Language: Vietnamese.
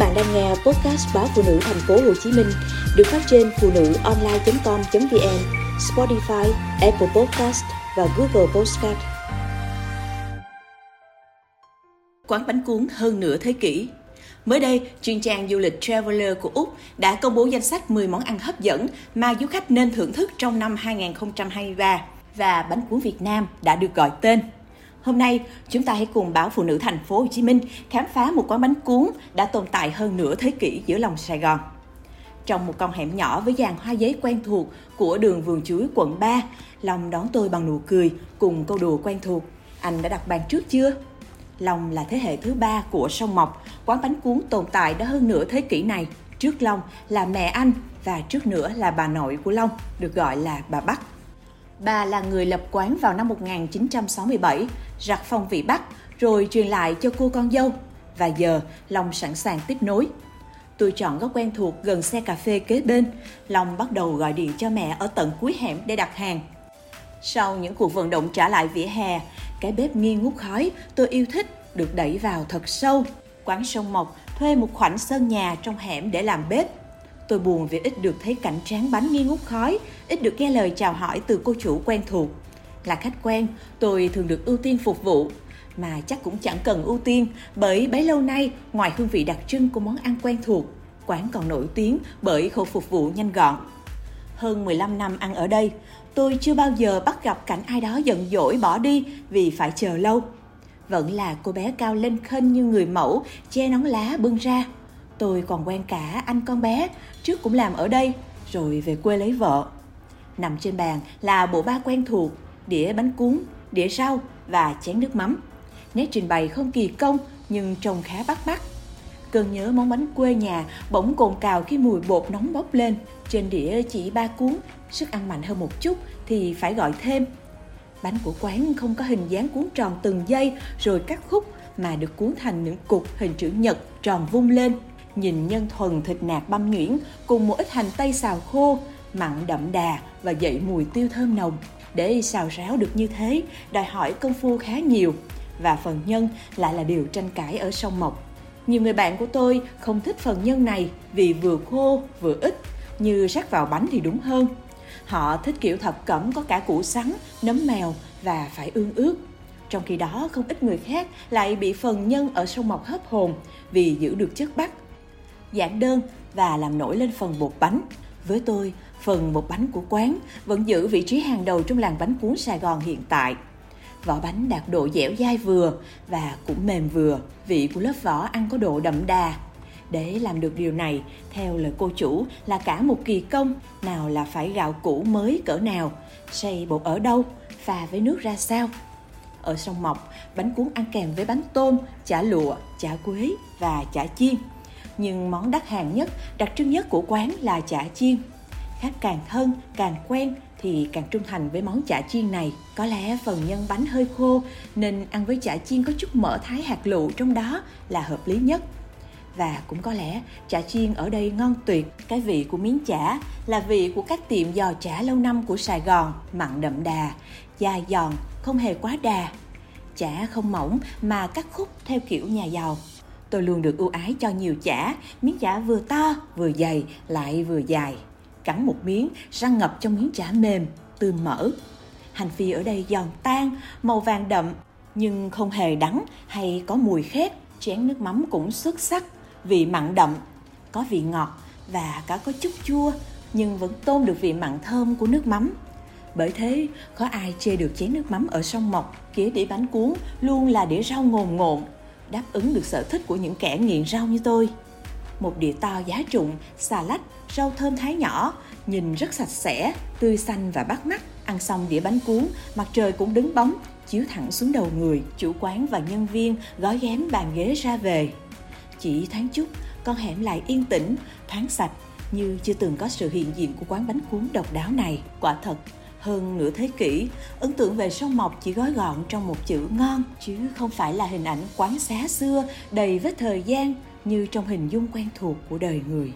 bạn đang nghe podcast báo phụ nữ thành phố Hồ Chí Minh được phát trên phụ nữ online.com.vn, Spotify, Apple Podcast và Google Podcast. Quán bánh cuốn hơn nửa thế kỷ Mới đây, chuyên trang du lịch Traveler của Úc đã công bố danh sách 10 món ăn hấp dẫn mà du khách nên thưởng thức trong năm 2023 và bánh cuốn Việt Nam đã được gọi tên. Hôm nay, chúng ta hãy cùng báo Phụ nữ thành phố Hồ Chí Minh khám phá một quán bánh cuốn đã tồn tại hơn nửa thế kỷ giữa lòng Sài Gòn. Trong một con hẻm nhỏ với dàn hoa giấy quen thuộc của đường Vườn Chuối quận 3, Long đón tôi bằng nụ cười cùng câu đùa quen thuộc. Anh đã đặt bàn trước chưa? Long là thế hệ thứ ba của sông Mộc, quán bánh cuốn tồn tại đã hơn nửa thế kỷ này. Trước Long là mẹ anh và trước nữa là bà nội của Long, được gọi là bà Bắc. Bà là người lập quán vào năm 1967, rặt phong vị Bắc, rồi truyền lại cho cô con dâu. Và giờ, Long sẵn sàng tiếp nối. Tôi chọn góc quen thuộc gần xe cà phê kế bên. Long bắt đầu gọi điện cho mẹ ở tận cuối hẻm để đặt hàng. Sau những cuộc vận động trả lại vỉa hè, cái bếp nghi ngút khói tôi yêu thích được đẩy vào thật sâu. Quán sông Mộc thuê một khoảnh sân nhà trong hẻm để làm bếp. Tôi buồn vì ít được thấy cảnh tráng bánh nghi ngút khói, ít được nghe lời chào hỏi từ cô chủ quen thuộc. Là khách quen, tôi thường được ưu tiên phục vụ, mà chắc cũng chẳng cần ưu tiên bởi bấy lâu nay ngoài hương vị đặc trưng của món ăn quen thuộc, quán còn nổi tiếng bởi khâu phục vụ nhanh gọn. Hơn 15 năm ăn ở đây, tôi chưa bao giờ bắt gặp cảnh ai đó giận dỗi bỏ đi vì phải chờ lâu. Vẫn là cô bé cao lên khênh như người mẫu, che nón lá bưng ra. Tôi còn quen cả anh con bé, trước cũng làm ở đây, rồi về quê lấy vợ. Nằm trên bàn là bộ ba quen thuộc, đĩa bánh cuốn, đĩa rau và chén nước mắm. Nét trình bày không kỳ công nhưng trông khá bắt mắt. Cơn nhớ món bánh quê nhà bỗng cồn cào khi mùi bột nóng bốc lên. Trên đĩa chỉ ba cuốn, sức ăn mạnh hơn một chút thì phải gọi thêm. Bánh của quán không có hình dáng cuốn tròn từng giây rồi cắt khúc mà được cuốn thành những cục hình chữ nhật tròn vung lên. Nhìn nhân thuần thịt nạc băm nhuyễn cùng một ít hành tây xào khô, mặn đậm đà và dậy mùi tiêu thơm nồng. Để xào ráo được như thế, đòi hỏi công phu khá nhiều và phần nhân lại là điều tranh cãi ở sông Mộc. Nhiều người bạn của tôi không thích phần nhân này vì vừa khô vừa ít, như rắc vào bánh thì đúng hơn. Họ thích kiểu thập cẩm có cả củ sắn, nấm mèo và phải ương ướt. Trong khi đó, không ít người khác lại bị phần nhân ở sông Mộc hấp hồn vì giữ được chất bắc. Giản đơn và làm nổi lên phần bột bánh. Với tôi, phần bột bánh của quán vẫn giữ vị trí hàng đầu trong làng bánh cuốn Sài Gòn hiện tại. Vỏ bánh đạt độ dẻo dai vừa và cũng mềm vừa, vị của lớp vỏ ăn có độ đậm đà. Để làm được điều này, theo lời cô chủ là cả một kỳ công, nào là phải gạo cũ mới cỡ nào, xay bột ở đâu, pha với nước ra sao. Ở sông Mộc, bánh cuốn ăn kèm với bánh tôm, chả lụa, chả quế và chả chiên. Nhưng món đắt hàng nhất, đặc trưng nhất của quán là chả chiên. Khách càng thân, càng quen thì càng trung thành với món chả chiên này. Có lẽ phần nhân bánh hơi khô nên ăn với chả chiên có chút mỡ thái hạt lựu trong đó là hợp lý nhất. Và cũng có lẽ chả chiên ở đây ngon tuyệt. Cái vị của miếng chả là vị của các tiệm giò chả lâu năm của Sài Gòn, mặn đậm đà, dai giòn, không hề quá đà. Chả không mỏng mà cắt khúc theo kiểu nhà giàu. Tôi luôn được ưu ái cho nhiều chả, miếng chả vừa to, vừa dày, lại vừa dài. Cắn một miếng, răng ngập trong miếng chả mềm, tươi mỡ. Hành phi ở đây giòn tan, màu vàng đậm, nhưng không hề đắng hay có mùi khét. Chén nước mắm cũng xuất sắc, vị mặn đậm, có vị ngọt và cả có chút chua, nhưng vẫn tôn được vị mặn thơm của nước mắm. Bởi thế, có ai chê được chén nước mắm ở sông Mộc, kế đĩa bánh cuốn luôn là đĩa rau ngồn ngộn, đáp ứng được sở thích của những kẻ nghiện rau như tôi. Một đĩa to giá trụng, xà lách, rau thơm thái nhỏ, nhìn rất sạch sẽ, tươi xanh và bắt mắt. Ăn xong đĩa bánh cuốn, mặt trời cũng đứng bóng, chiếu thẳng xuống đầu người. Chủ quán và nhân viên gói ghém bàn ghế ra về. Chỉ thoáng chút, con hẻm lại yên tĩnh, thoáng sạch, như chưa từng có sự hiện diện của quán bánh cuốn độc đáo này. Quả thật, hơn nửa thế kỷ, ấn tượng về sông Mộc chỉ gói gọn trong một chữ ngon, chứ không phải là hình ảnh quán xá xưa đầy vết thời gian như trong hình dung quen thuộc của đời người.